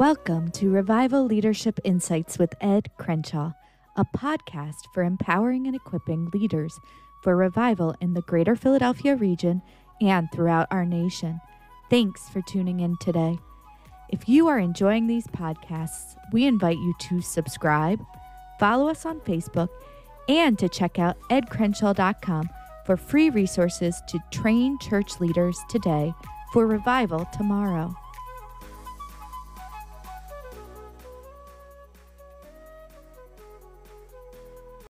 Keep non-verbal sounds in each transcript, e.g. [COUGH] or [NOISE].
Welcome to Revival Leadership Insights with Ed Crenshaw, a podcast for empowering and equipping leaders for revival in the greater Philadelphia region and throughout our nation. Thanks for tuning in today. If you are enjoying these podcasts, we invite you to subscribe, follow us on Facebook, and to check out edcrenshaw.com for free resources to train church leaders today for revival tomorrow.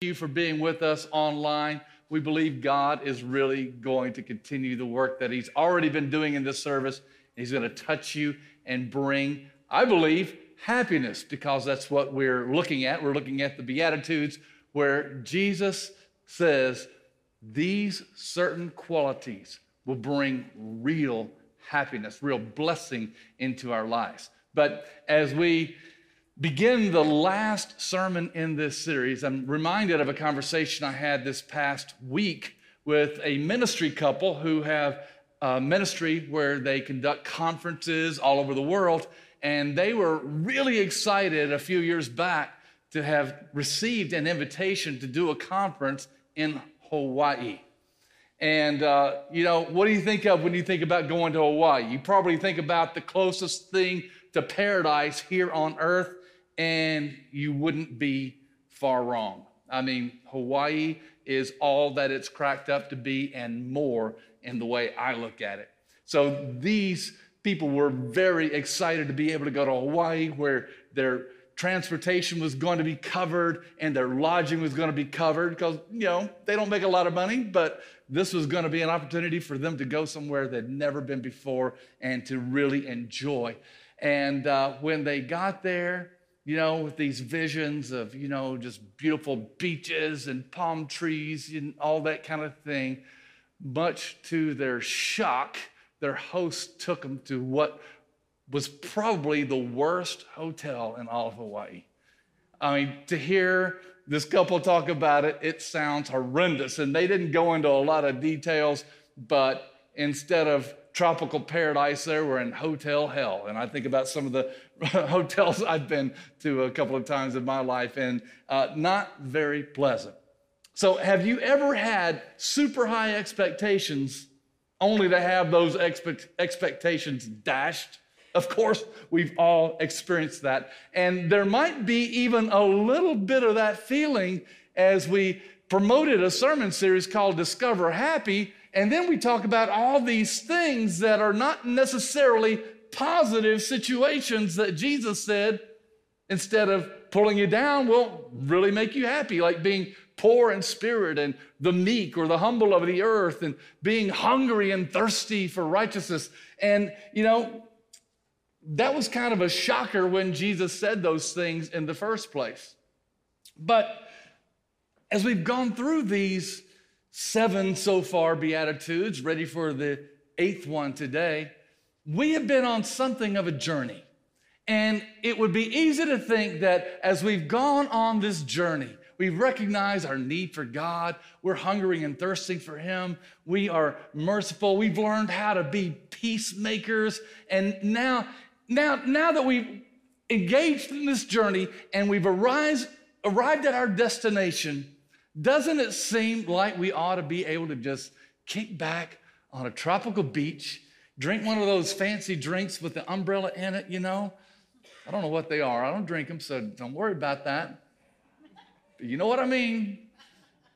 You for being with us online. We believe God is really going to continue the work that He's already been doing in this service. He's going to touch you and bring, I believe, happiness because that's what we're looking at. We're looking at the Beatitudes where Jesus says these certain qualities will bring real happiness, real blessing into our lives. But as we begin the last sermon in this series, I'm reminded of a conversation I had this past week with a ministry couple who have a ministry where they conduct conferences all over the world. And they were really excited a few years back to have received an invitation to do a conference in Hawaii. And, uh, you know, what do you think of when you think about going to Hawaii? You probably think about the closest thing to paradise here on earth and you wouldn't be far wrong. I mean, Hawaii is all that it's cracked up to be and more in the way I look at it. So these people were very excited to be able to go to Hawaii where their transportation was going to be covered and their lodging was going to be covered because, you know, they don't make a lot of money, but this was going to be an opportunity for them to go somewhere they'd never been before and to really enjoy. And uh, when they got there, you know, with these visions of, you know, just beautiful beaches and palm trees and all that kind of thing. Much to their shock, their host took them to what was probably the worst hotel in all of Hawaii. I mean, to hear this couple talk about it, it sounds horrendous. And they didn't go into a lot of details, but instead of tropical paradise there. We're in hotel hell. And I think about some of the [LAUGHS] hotels I've been to a couple of times in my life, and uh, not very pleasant. So, have you ever had super high expectations only to have those expect- expectations dashed? Of course, we've all experienced that. And there might be even a little bit of that feeling as we promoted a sermon series called Discover Happy and then we talk about all these things that are not necessarily positive situations that Jesus said, instead of pulling you down, will really make you happy, like being poor in spirit and the meek or the humble of the earth and being hungry and thirsty for righteousness. And, you know, that was kind of a shocker when Jesus said those things in the first place. But as we've gone through these seven so far Beatitudes, ready for the eighth one today. We have been on something of a journey. And it would be easy to think that as we've gone on this journey, we recognize our need for God. We're hungering and thirsting for Him. We are merciful. We've learned how to be peacemakers. And now, now, now that we've engaged in this journey and we've arrived, arrived at our destination, doesn't it seem like we ought to be able to just kick back on a tropical beach, drink one of those fancy drinks with the umbrella in it, you know? I don't know what they are. I don't drink them, so don't worry about that. But you know what I mean?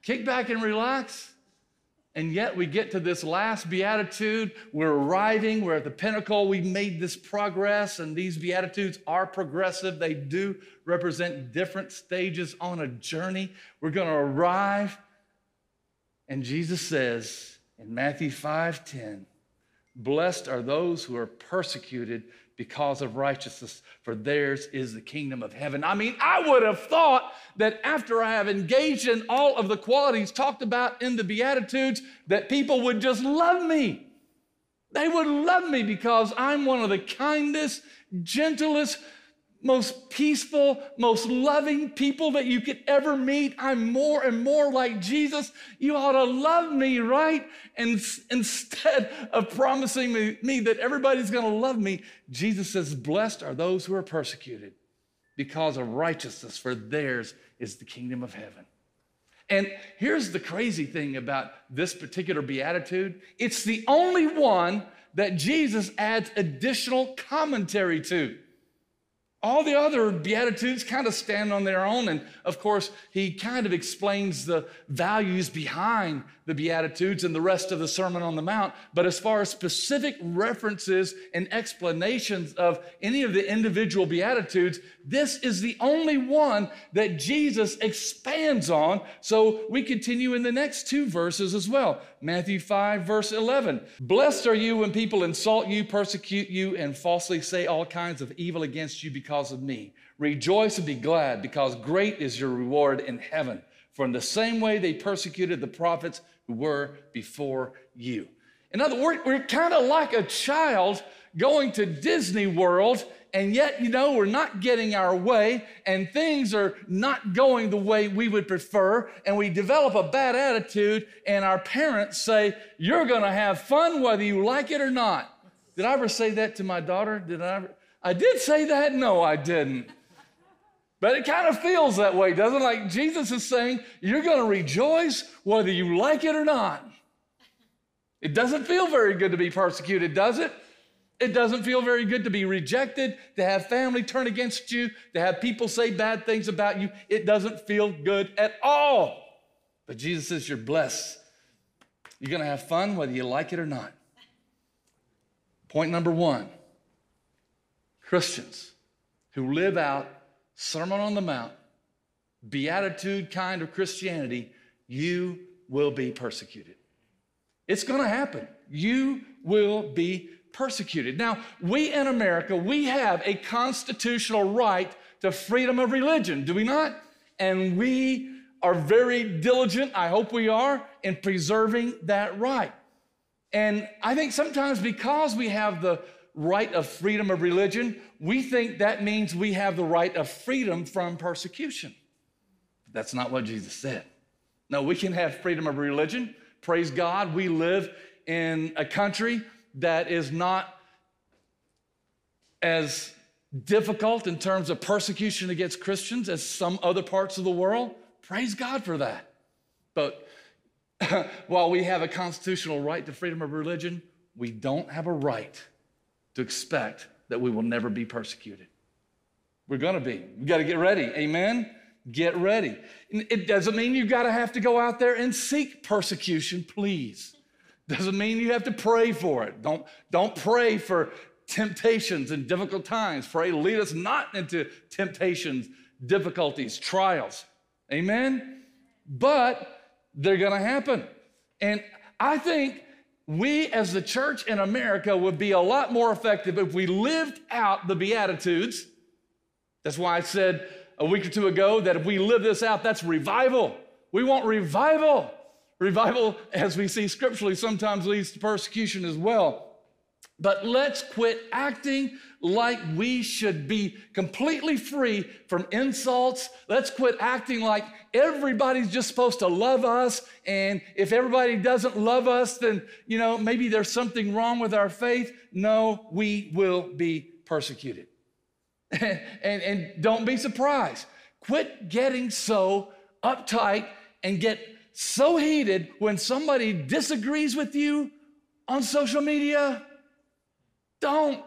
Kick back and relax. And yet we get to this last beatitude. We're arriving, we're at the pinnacle. We've made this progress, and these beatitudes are progressive. They do represent different stages on a journey. We're going to arrive. And Jesus says in Matthew 5 10, Blessed are those who are persecuted because of righteousness, for theirs is the kingdom of heaven. I mean, I would have thought that after I have engaged in all of the qualities talked about in the Beatitudes, that people would just love me. They would love me because I'm one of the kindest, gentlest, most peaceful, most loving people that you could ever meet. I'm more and more like Jesus. You ought to love me, right? And instead of promising me, me that everybody's going to love me, Jesus says, Blessed are those who are persecuted because of righteousness, for theirs is the kingdom of heaven. And here's the crazy thing about this particular beatitude it's the only one that Jesus adds additional commentary to. All the other Beatitudes kind of stand on their own. And of course, he kind of explains the values behind the Beatitudes and the rest of the Sermon on the Mount. But as far as specific references and explanations of any of the individual Beatitudes, this is the only one that Jesus expands on. So we continue in the next two verses as well. Matthew 5, verse 11. Blessed are you when people insult you, persecute you, and falsely say all kinds of evil against you because of me. Rejoice and be glad, because great is your reward in heaven. For in the same way they persecuted the prophets were before you. In other words, we're kind of like a child going to Disney World, and yet, you know, we're not getting our way, and things are not going the way we would prefer, and we develop a bad attitude, and our parents say, You're gonna have fun whether you like it or not. Did I ever say that to my daughter? Did I ever? I did say that? No, I didn't. But it kind of feels that way, doesn't it? Like Jesus is saying, You're gonna rejoice whether you like it or not. It doesn't feel very good to be persecuted, does it? It doesn't feel very good to be rejected, to have family turn against you, to have people say bad things about you. It doesn't feel good at all. But Jesus says you're blessed. You're going to have fun whether you like it or not. Point number one Christians who live out Sermon on the Mount, beatitude kind of Christianity, you will be persecuted. It's going to happen. You will be persecuted. Now, we in America, we have a constitutional right to freedom of religion, do we not? And we are very diligent, I hope we are, in preserving that right. And I think sometimes because we have the right of freedom of religion, we think that means we have the right of freedom from persecution. That's not what Jesus said. No, we can have freedom of religion. Praise God, we live in a country that is not as difficult in terms of persecution against Christians as some other parts of the world. Praise God for that. But [LAUGHS] while we have a constitutional right to freedom of religion, we don't have a right to expect that we will never be persecuted. We're going to be. We got to get ready. Amen. Get ready. It doesn't mean you got to have to go out there and seek persecution, please. Doesn't mean you have to pray for it. Don't, don't pray for temptations and difficult times. Pray, lead us not into temptations, difficulties, trials. Amen? But they're going to happen. And I think we as the church in America would be a lot more effective if we lived out the Beatitudes. That's why I said a week or two ago that if we live this out, that's revival. We want revival. Revival, as we see scripturally, sometimes leads to persecution as well. But let's quit acting like we should be completely free from insults. Let's quit acting like everybody's just supposed to love us. And if everybody doesn't love us, then, you know, maybe there's something wrong with our faith. No, we will be persecuted. [LAUGHS] and, and don't be surprised. Quit getting so uptight and get so heated when somebody disagrees with you on social media. Don't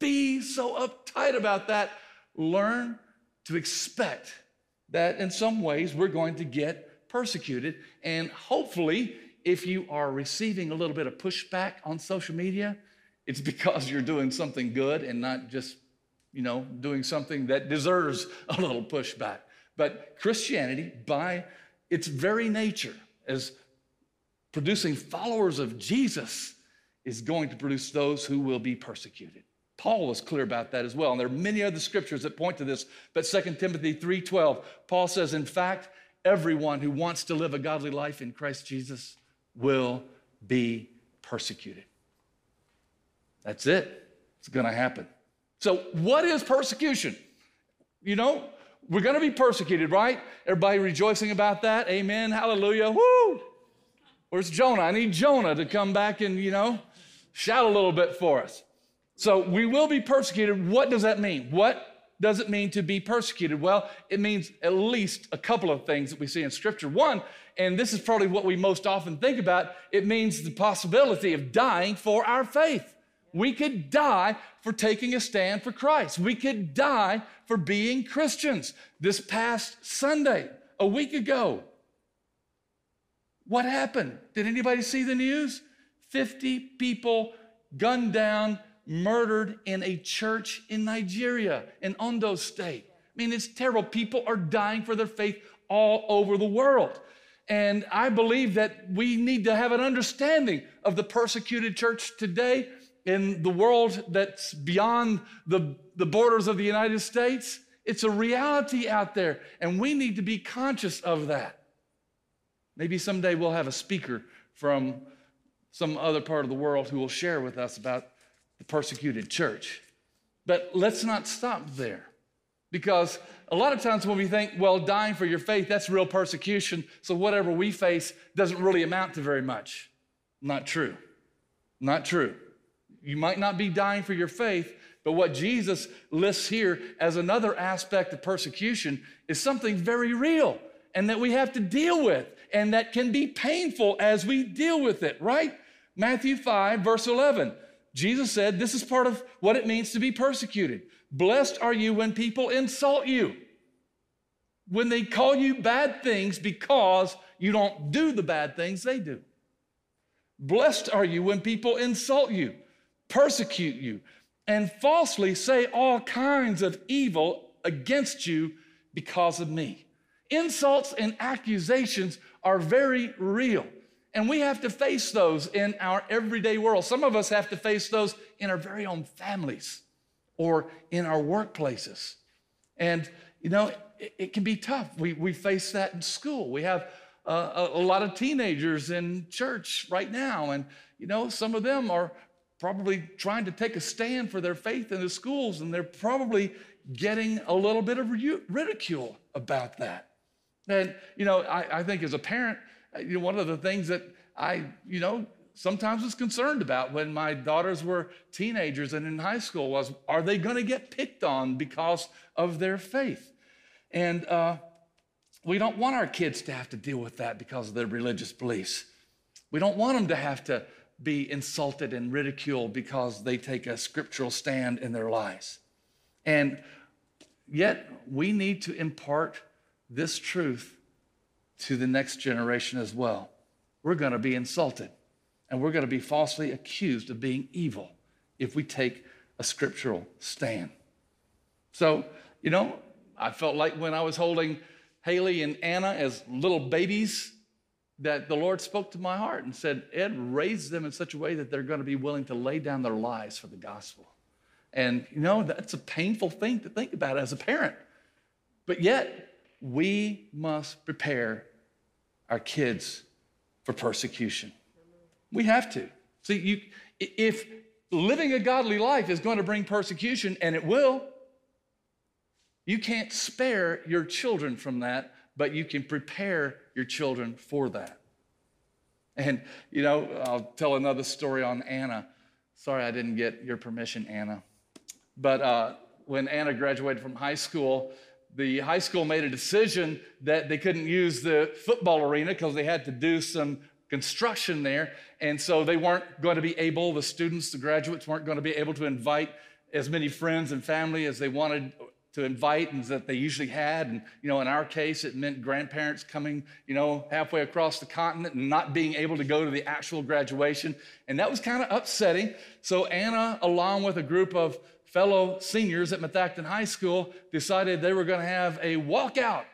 be so uptight about that. Learn to expect that in some ways we're going to get persecuted. And hopefully, if you are receiving a little bit of pushback on social media, it's [LAUGHS] because you're doing something good and not just, you know, doing something that deserves a little pushback. But Christianity, by its very nature as producing followers of Jesus is going to produce those who will be persecuted. Paul was clear about that as well. And there are many other scriptures that point to this. But 2 Timothy 3:12, Paul says, in fact, everyone who wants to live a godly life in Christ Jesus will be persecuted. That's it. It's going to happen. So, what is persecution? You know, we're going to be persecuted, right? Everybody rejoicing about that? Amen. Hallelujah. Woo! Where's Jonah? I need Jonah to come back and, you know, shout a little bit for us. So we will be persecuted. What does that mean? What does it mean to be persecuted? Well, it means at least a couple of things that we see in Scripture. One, and this is probably what we most often think about, it means the possibility of dying for our faith. We could die for taking a stand for Christ. We could die for being Christians. This past Sunday, a week ago, what happened? Did anybody see the news? 50 people gunned down, murdered in a church in Nigeria, in Ondo State. I mean, it's terrible. People are dying for their faith all over the world. And I believe that we need to have an understanding of the persecuted church today in the world that's beyond the, the borders of the United States. It's a reality out there, and we need to be conscious of that. Maybe someday we'll have a speaker from some other part of the world who will share with us about the persecuted church. But let's not stop there. Because a lot of times when we think, well, dying for your faith, that's real persecution, so whatever we face doesn't really amount to very much. Not true. Not true. You might not be dying for your faith, but what Jesus lists here as another aspect of persecution is something very real and that we have to deal with and that can be painful as we deal with it, right? Matthew 5, verse 11. Jesus said, This is part of what it means to be persecuted. Blessed are you when people insult you, when they call you bad things because you don't do the bad things they do. Blessed are you when people insult you persecute you, and falsely say all kinds of evil against you because of me. Insults and accusations are very real. And we have to face those in our everyday world. Some of us have to face those in our very own families or in our workplaces. And, you know, it, it can be tough. We, we face that in school. We have uh, a, a lot of teenagers in church right now. And, you know, some of them are probably trying to take a stand for their faith in the schools, and they're probably getting a little bit of ridicule about that. And, you know, I, I think as a parent, you know, one of the things that I, you know, sometimes was concerned about when my daughters were teenagers and in high school was, are they going to get picked on because of their faith? And uh, we don't want our kids to have to deal with that because of their religious beliefs. We don't want them to have to be insulted and ridiculed because they take a scriptural stand in their lives. And yet, we need to impart this truth to the next generation as well. We're going to be insulted and we're going to be falsely accused of being evil if we take a scriptural stand. So, you know, I felt like when I was holding Haley and Anna as little babies, that the Lord spoke to my heart and said, Ed, raise them in such a way that they're going to be willing to lay down their lives for the gospel. And you know, that's a painful thing to think about as a parent. But yet, we must prepare our kids for persecution. We have to. See, you, if living a godly life is going to bring persecution, and it will, you can't spare your children from that but you can prepare your children for that. And, you know, I'll tell another story on Anna. Sorry I didn't get your permission, Anna. But uh, when Anna graduated from high school, the high school made a decision that they couldn't use the football arena because they had to do some construction there. And so they weren't going to be able, the students, the graduates weren't going to be able to invite as many friends and family as they wanted to invite and that they usually had. And, you know, in our case, it meant grandparents coming, you know, halfway across the continent and not being able to go to the actual graduation. And that was kind of upsetting. So Anna, along with a group of fellow seniors at Methacton High School, decided they were going to have a walkout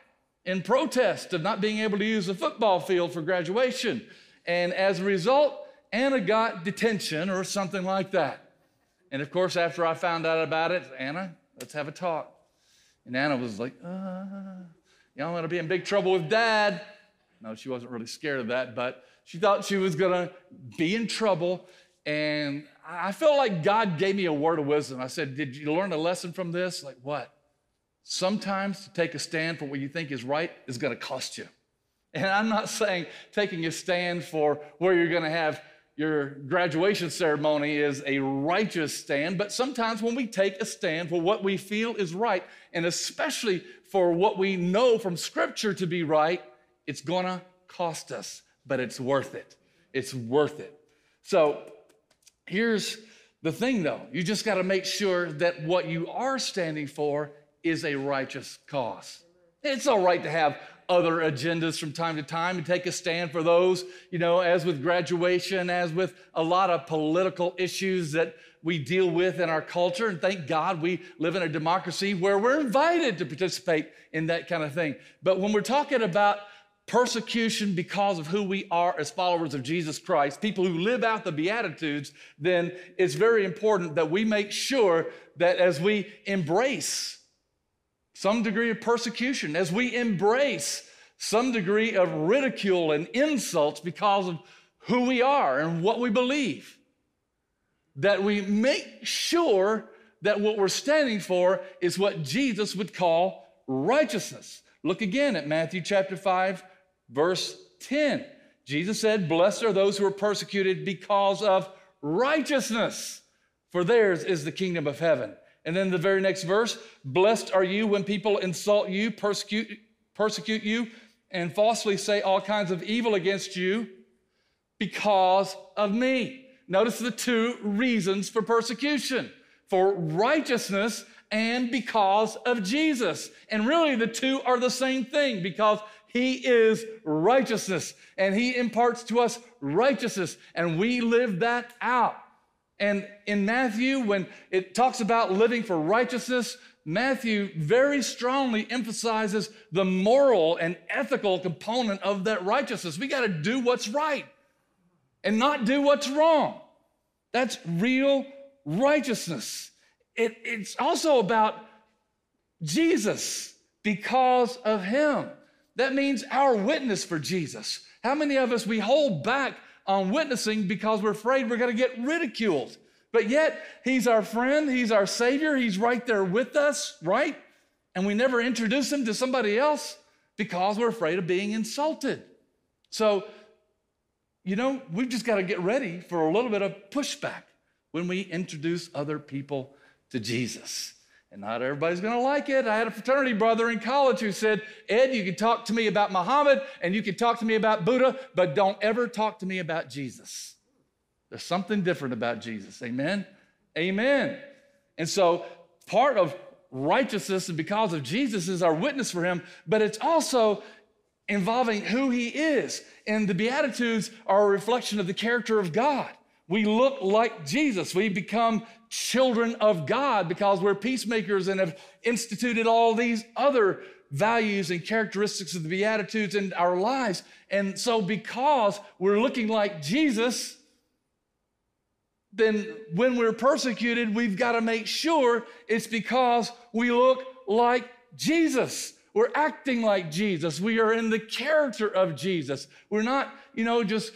in protest of not being able to use the football field for graduation. And as a result, Anna got detention or something like that. And of course, after I found out about it, Anna, let's have a talk. And Anna was like, uh, going to be in big trouble with dad. No, she wasn't really scared of that, but she thought she was going to be in trouble. And I felt like God gave me a word of wisdom. I said, Did you learn a lesson from this? Like, what? sometimes to take a stand for what you think is right is going to cost you. And I'm not saying taking a stand for where you're going to have your graduation ceremony is a righteous stand, but sometimes when we take a stand for what we feel is right, and especially for what we know from Scripture to be right, it's gonna cost us, but it's worth it. It's worth it. So here's the thing though you just got to make sure that what you are standing for is a righteous cause. It's all right to have other agendas from time to time and take a stand for those, you know, as with graduation, as with a lot of political issues that we deal with in our culture. And thank God we live in a democracy where we're invited to participate in that kind of thing. But when we're talking about persecution because of who we are as followers of Jesus Christ, people who live out the Beatitudes, then it's very important that we make sure that as we embrace some degree of persecution, as we embrace some degree of ridicule and insults because of who we are and what we believe. That we make sure that what we're standing for is what Jesus would call righteousness. Look again at Matthew chapter 5, verse 10. Jesus said, Blessed are those who are persecuted because of righteousness, for theirs is the kingdom of heaven. And then the very next verse, blessed are you when people insult you, persecute, persecute you, and falsely say all kinds of evil against you because of me. Notice the two reasons for persecution for righteousness and because of Jesus. And really, the two are the same thing because he is righteousness and he imparts to us righteousness, and we live that out. And in Matthew, when it talks about living for righteousness, Matthew very strongly emphasizes the moral and ethical component of that righteousness. We got to do what's right and not do what's wrong. That's real righteousness. It, it's also about Jesus because of him. That means our witness for Jesus. How many of us we hold back on witnessing because we're afraid we're going to get ridiculed. But yet, He's our friend, He's our Savior, He's right there with us, right? And we never introduce Him to somebody else because we're afraid of being insulted. So, you know, we've just got to get ready for a little bit of pushback when we introduce other people to Jesus. And not everybody's going to like it. I had a fraternity brother in college who said, Ed, you can talk to me about Muhammad and you can talk to me about Buddha, but don't ever talk to me about Jesus. There's something different about Jesus. Amen? Amen. And so part of righteousness and because of Jesus is our witness for him, but it's also involving who he is. And the Beatitudes are a reflection of the character of God. We look like Jesus. We become children of God because we're peacemakers and have instituted all these other values and characteristics of the Beatitudes in our lives. And so, because we're looking like Jesus, then when we're persecuted, we've got to make sure it's because we look like Jesus. We're acting like Jesus. We are in the character of Jesus. We're not, you know, just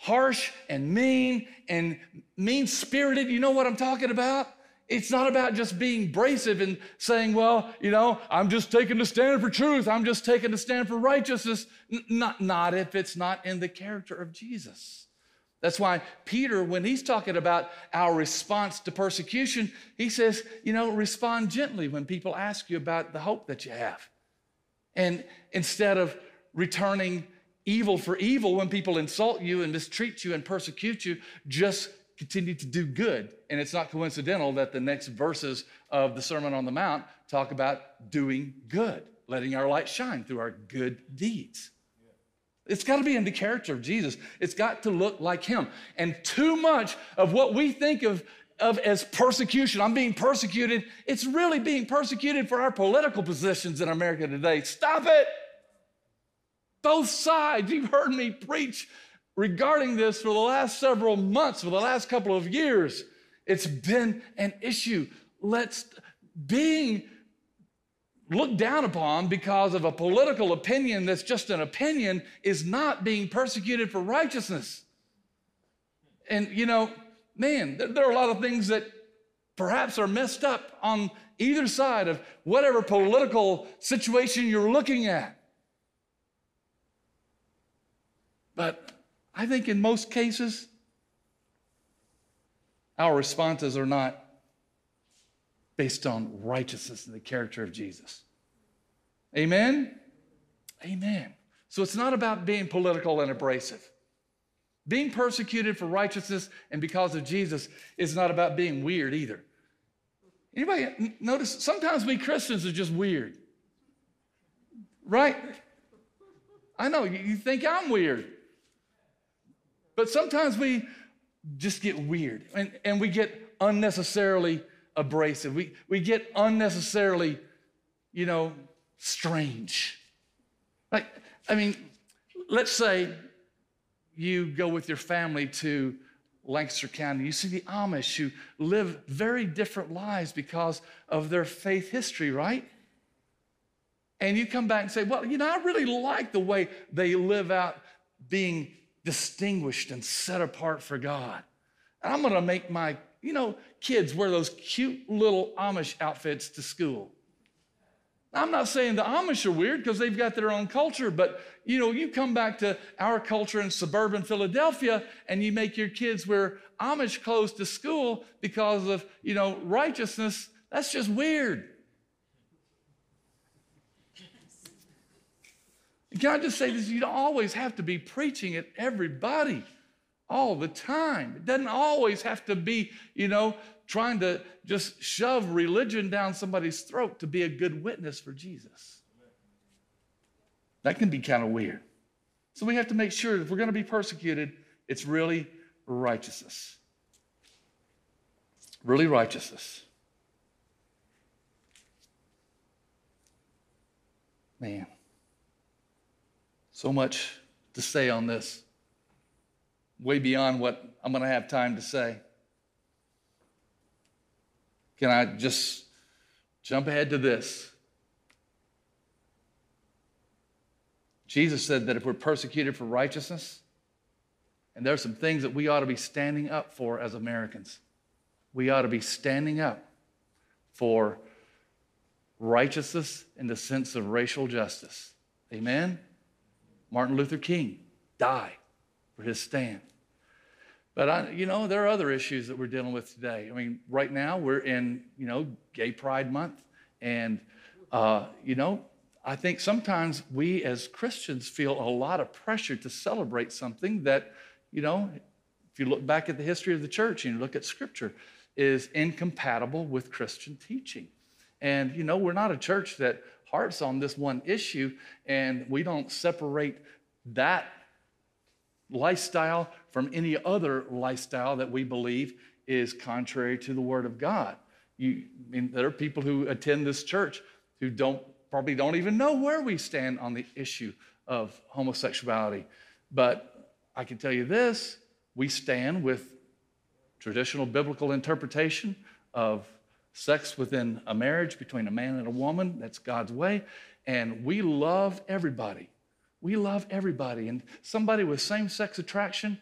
harsh and mean and mean spirited. You know what I'm talking about? It's not about just being abrasive and saying, well, you know, I'm just taking a stand for truth. I'm just taking a stand for righteousness. Not, not if it's not in the character of Jesus. That's why Peter, when he's talking about our response to persecution, he says, you know, respond gently when people ask you about the hope that you have. And instead of returning evil for evil when people insult you and mistreat you and persecute you, just continue to do good. And it's not coincidental that the next verses of the Sermon on the Mount talk about doing good, letting our light shine through our good deeds. It's got to be in the character of Jesus. It's got to look like him. And too much of what we think of, of as persecution, I'm being persecuted, it's really being persecuted for our political positions in America today. Stop it. Both sides. You've heard me preach regarding this for the last several months, for the last couple of years. It's been an issue. Let's being looked down upon because of a political opinion that's just an opinion is not being persecuted for righteousness. And you know, man, there, are a lot of things that perhaps are messed up on either side of whatever political situation you're looking at. But I think in most cases, our responses are not based on righteousness and the character of Jesus. Amen? Amen. So it's not about being political and abrasive. Being persecuted for righteousness and because of Jesus is not about being weird either. Anybody notice sometimes we Christians are just weird. Right? I know you think I'm weird. But sometimes we just get weird and, and we get unnecessarily abrasive. We, we get unnecessarily, you know, strange. Like, I mean, let's say you go with your family to Lancaster County. You see the Amish who live very different lives because of their faith history, right? And you come back and say, well, you know, I really like the way they live out being distinguished and set apart for God. And I'm going to make my, you know, kids wear those cute little Amish outfits to school. I'm not saying the Amish are weird because they've got their own culture, but you know, you come back to our culture in suburban Philadelphia and you make your kids wear Amish clothes to school because of, you know, righteousness, that's just weird. Can I just say this? You don't always have to be preaching at everybody all the time. It doesn't always have to be, you know, trying to just shove religion down somebody's throat to be a good witness for Jesus. That can be kind of weird. So we have to make sure if we're going to be persecuted, it's really righteousness. Really righteousness. Man, so much to say on this, way beyond what I'm going to have time to say. Can I just jump ahead to this? Jesus said that if we're persecuted for righteousness, and there are some things that we ought to be standing up for as Americans. We ought to be standing up for righteousness in the sense of racial justice. Amen? Martin Luther King died for his stand. But I, you know, there are other issues that we're dealing with today. I mean, right now we're in, you know, Gay Pride Month, and uh, you know, I think sometimes we as Christians feel a lot of pressure to celebrate something that, you know, if you look back at the history of the church and you look at Scripture, is incompatible with Christian teaching. And you know, we're not a church that hearts on this one issue, and we don't separate that lifestyle from any other lifestyle that we believe is contrary to the Word of God. You, I mean, there are people who attend this church who don't probably don't even know where we stand on the issue of homosexuality. But I can tell you this we stand with traditional biblical interpretation of sex within a marriage between a man and a woman. That's God's way. And we love everybody. We love everybody. And somebody with same sex attraction,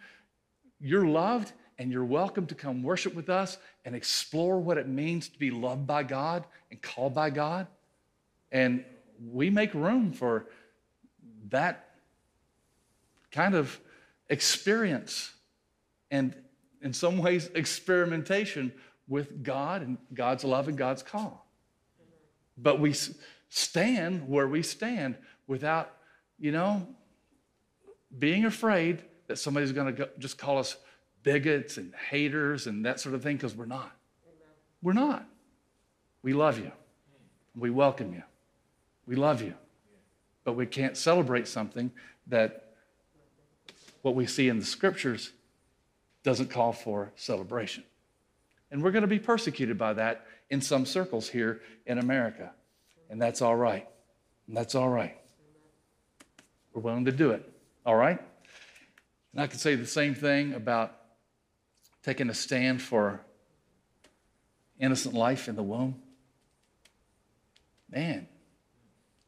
you're loved and you're welcome to come worship with us and explore what it means to be loved by God and called by God. And we make room for that kind of experience and, in some ways, experimentation with God and God's love and God's call. But we stand where we stand without you know, being afraid that somebody's going to just call us bigots and haters and that sort of thing because we're not. Amen. We're not. We love you. We welcome you. We love you. But we can't celebrate something that what we see in the scriptures doesn't call for celebration. And we're going to be persecuted by that in some circles here in America. And that's all right. And that's all right. We're willing to do it. All right? And I could say the same thing about taking a stand for innocent life in the womb. Man,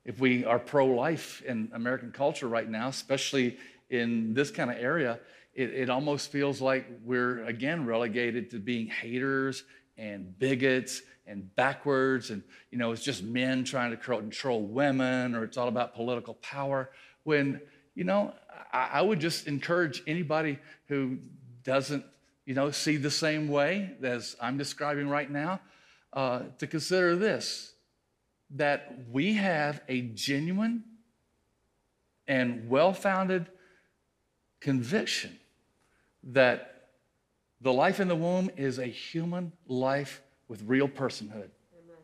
if we are pro life in American culture right now, especially in this kind of area, it, it, almost feels like we're again relegated to being haters and bigots and backwards. And you know it's just men trying to control women or it's all about political power. When you know I, I would just encourage anybody who doesn't you know see the same way as i'm describing right now uh, to consider this that we have a genuine and well-founded conviction that the life in the womb is a human life with real personhood. Amen.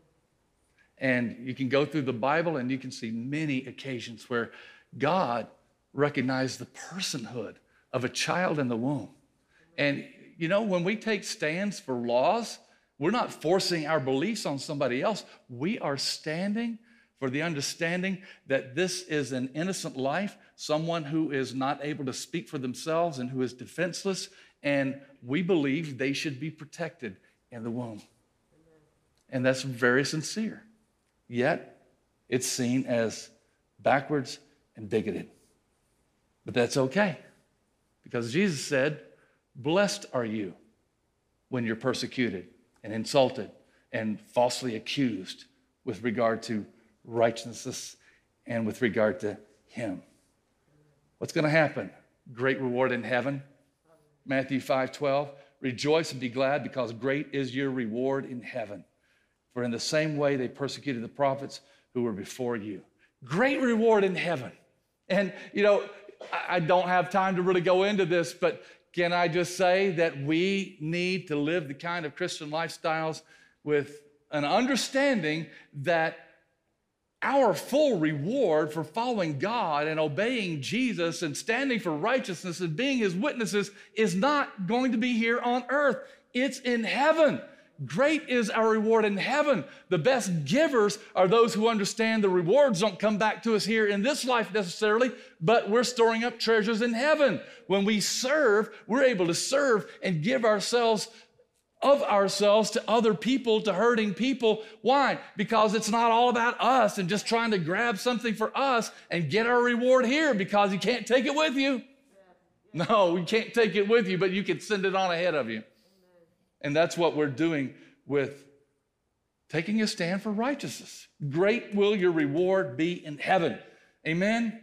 And you can go through the Bible and you can see many occasions where God recognized the personhood of a child in the womb. And you know, when we take stands for laws, we're not forcing our beliefs on somebody else. We are standing for the understanding that this is an innocent life, someone who is not able to speak for themselves and who is defenseless, and we believe they should be protected in the womb. And that's very sincere. Yet, it's seen as backwards and bigoted. But that's okay because Jesus said, Blessed are you when you're persecuted and insulted and falsely accused with regard to righteousness and with regard to Him. What's going to happen? Great reward in heaven. Matthew 5 12. Rejoice and be glad because great is your reward in heaven. For in the same way they persecuted the prophets who were before you. Great reward in heaven. And, you know, I don't have time to really go into this, but can I just say that we need to live the kind of Christian lifestyles with an understanding that our full reward for following God and obeying Jesus and standing for righteousness and being his witnesses is not going to be here on earth. It's in heaven. Great is our reward in heaven. The best givers are those who understand the rewards don't come back to us here in this life necessarily, but we're storing up treasures in heaven. When we serve, we're able to serve and give ourselves of ourselves to other people, to hurting people. Why? Because it's not all about us and just trying to grab something for us and get our reward here because you can't take it with you. No, you can't take it with you, but you can send it on ahead of you. And that's what we're doing with taking a stand for righteousness. Great will your reward be in heaven. Amen?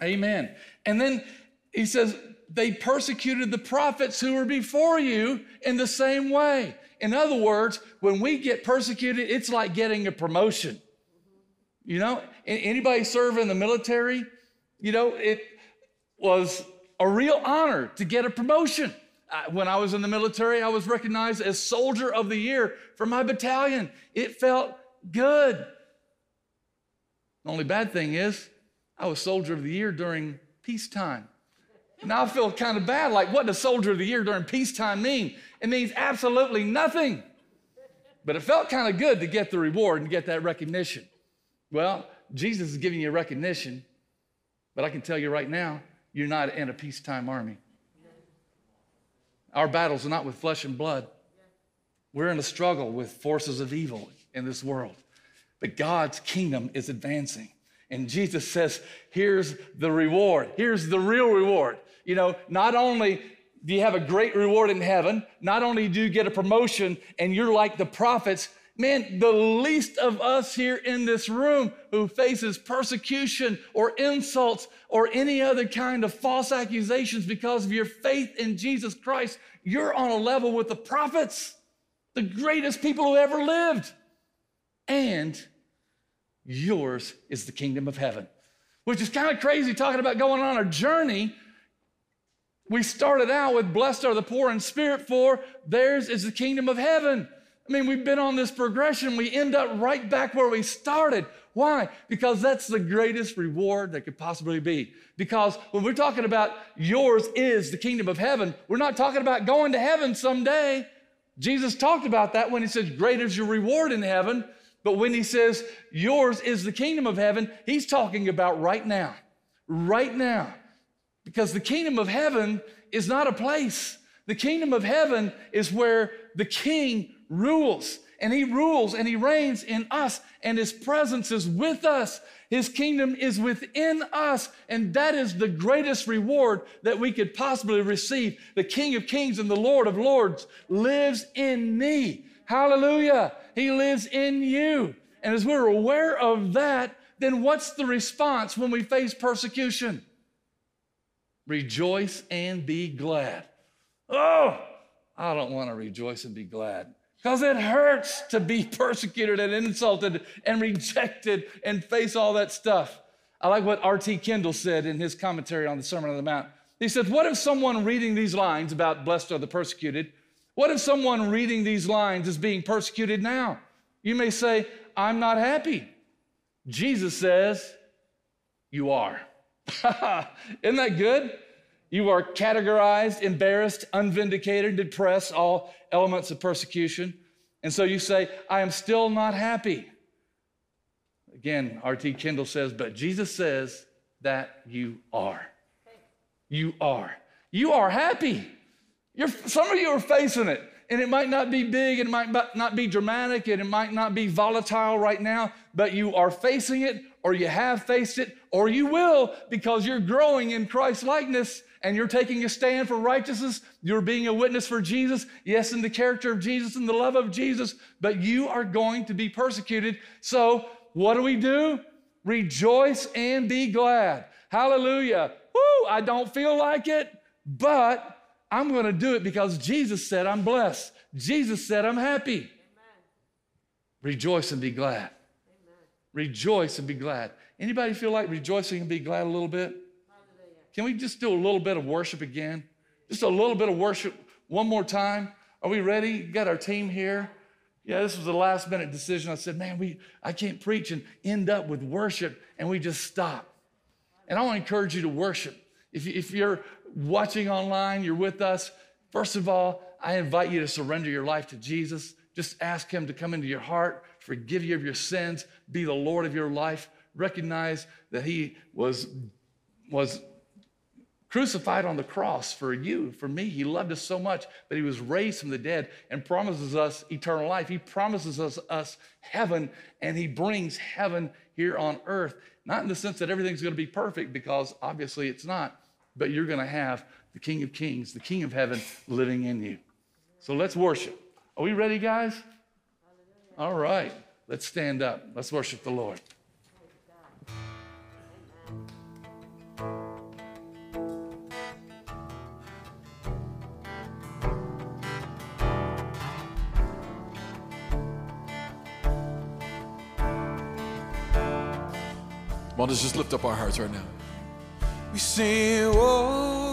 Amen. Amen. And then he says, they persecuted the prophets who were before you in the same way. In other words, when we get persecuted, it's like getting a promotion. You know, anybody serve in the military, you know, it was a real honor to get a promotion. When I was in the military, I was recognized as Soldier of the Year for my battalion. It felt good. The only bad thing is, I was Soldier of the Year during peacetime. Now I feel kind of bad. Like, what does Soldier of the Year during peacetime mean? It means absolutely nothing. But it felt kind of good to get the reward and get that recognition. Well, Jesus is giving you recognition, but I can tell you right now, you're not in a peacetime army. Our battles are not with flesh and blood. We're in a struggle with forces of evil in this world. But God's kingdom is advancing. And Jesus says, here's the reward. Here's the real reward. You know, not only do you have a great reward in heaven, not only do you get a promotion and you're like the prophets, man, the least of us here in this room who faces persecution or insults or any other kind of false accusations because of your faith in Jesus Christ, you're on a level with the prophets, the greatest people who ever lived. And yours is the kingdom of heaven, which is kind of crazy talking about going on a journey we started out with blessed are the poor in spirit, for theirs is the kingdom of heaven. I mean, we've been on this progression. We end up right back where we started. Why? Because that's the greatest reward that could possibly be. Because when we're talking about yours is the kingdom of heaven, we're not talking about going to heaven someday. Jesus talked about that when he says, Great is your reward in heaven. But when he says, Yours is the kingdom of heaven, he's talking about right now. Right now. Because the kingdom of heaven is not a place. The kingdom of heaven is where the king rules, and he rules and he reigns in us, and his presence is with us. His kingdom is within us, and that is the greatest reward that we could possibly receive. The King of Kings and the Lord of Lords lives in me. Hallelujah. He lives in you. And as we're aware of that, then what's the response when we face persecution? Rejoice and be glad. Oh, I don't want to rejoice and be glad because it hurts to be [LAUGHS] persecuted and insulted and rejected and face all that stuff. I like what R.T. Kendall said in his commentary on the Sermon on the Mount. He said, What if someone reading these lines about blessed are the persecuted, what if someone reading these lines is being persecuted now? You may say, I'm not happy. Jesus says, You are. [LAUGHS] Isn't that good? You are categorized, embarrassed, unvindicated, depressed, all elements of persecution. And so you say, I am still not happy. Again, R.T. Kendall says, but Jesus says that you are. You are. You are happy. You're, some of you are facing it, and it might not be big, and it might not be dramatic, and it might not be volatile right now, but you are facing it, or you have faced it, or you will because you're growing in Christ's likeness and you're taking a stand for righteousness. You're being a witness for Jesus, yes, in the character of Jesus and the love of Jesus, but you are going to be persecuted. So, what do we do? Rejoice and be glad. Hallelujah. Woo, I don't feel like it, but I'm going to do it because Jesus said I'm blessed. Jesus said I'm happy. Amen. Rejoice and be glad. Rejoice and be glad. Anybody feel like rejoicing and be glad a little bit? Can we just do a little bit of worship again? Just a little bit of worship one more time. Are we ready? Got our team here. Yeah, this was a last minute decision. I said, man, we I can't preach and end up with worship, and we just stop. And I want to encourage you to worship. If, you, if you're watching online, you're with us, first of all, I invite you to surrender your life to Jesus. Just ask Him to come into your heart, forgive you of your sins, be the Lord of your life. Recognize that He was, was crucified on the cross for you, for me. He loved us so much that he was raised from the dead and promises us eternal life. He promises us, us heaven, and he brings heaven here on earth. Not in the sense that everything's going to be perfect, because obviously it's not, but you're going to have the King of Kings, the King of Heaven living in you. So let's worship. Are we ready, guys? All right. Let's stand up. Let's worship the Lord. Let's just lift up our hearts right now. We sing, whoa.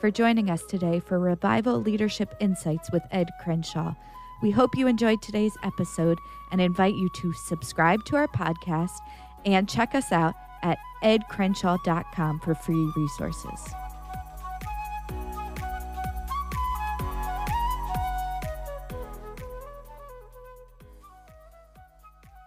For joining us today for Revival Leadership Insights with Ed Crenshaw. We hope you enjoyed today's episode and invite you to subscribe to our podcast and check us out at edcrenshaw.com for free resources.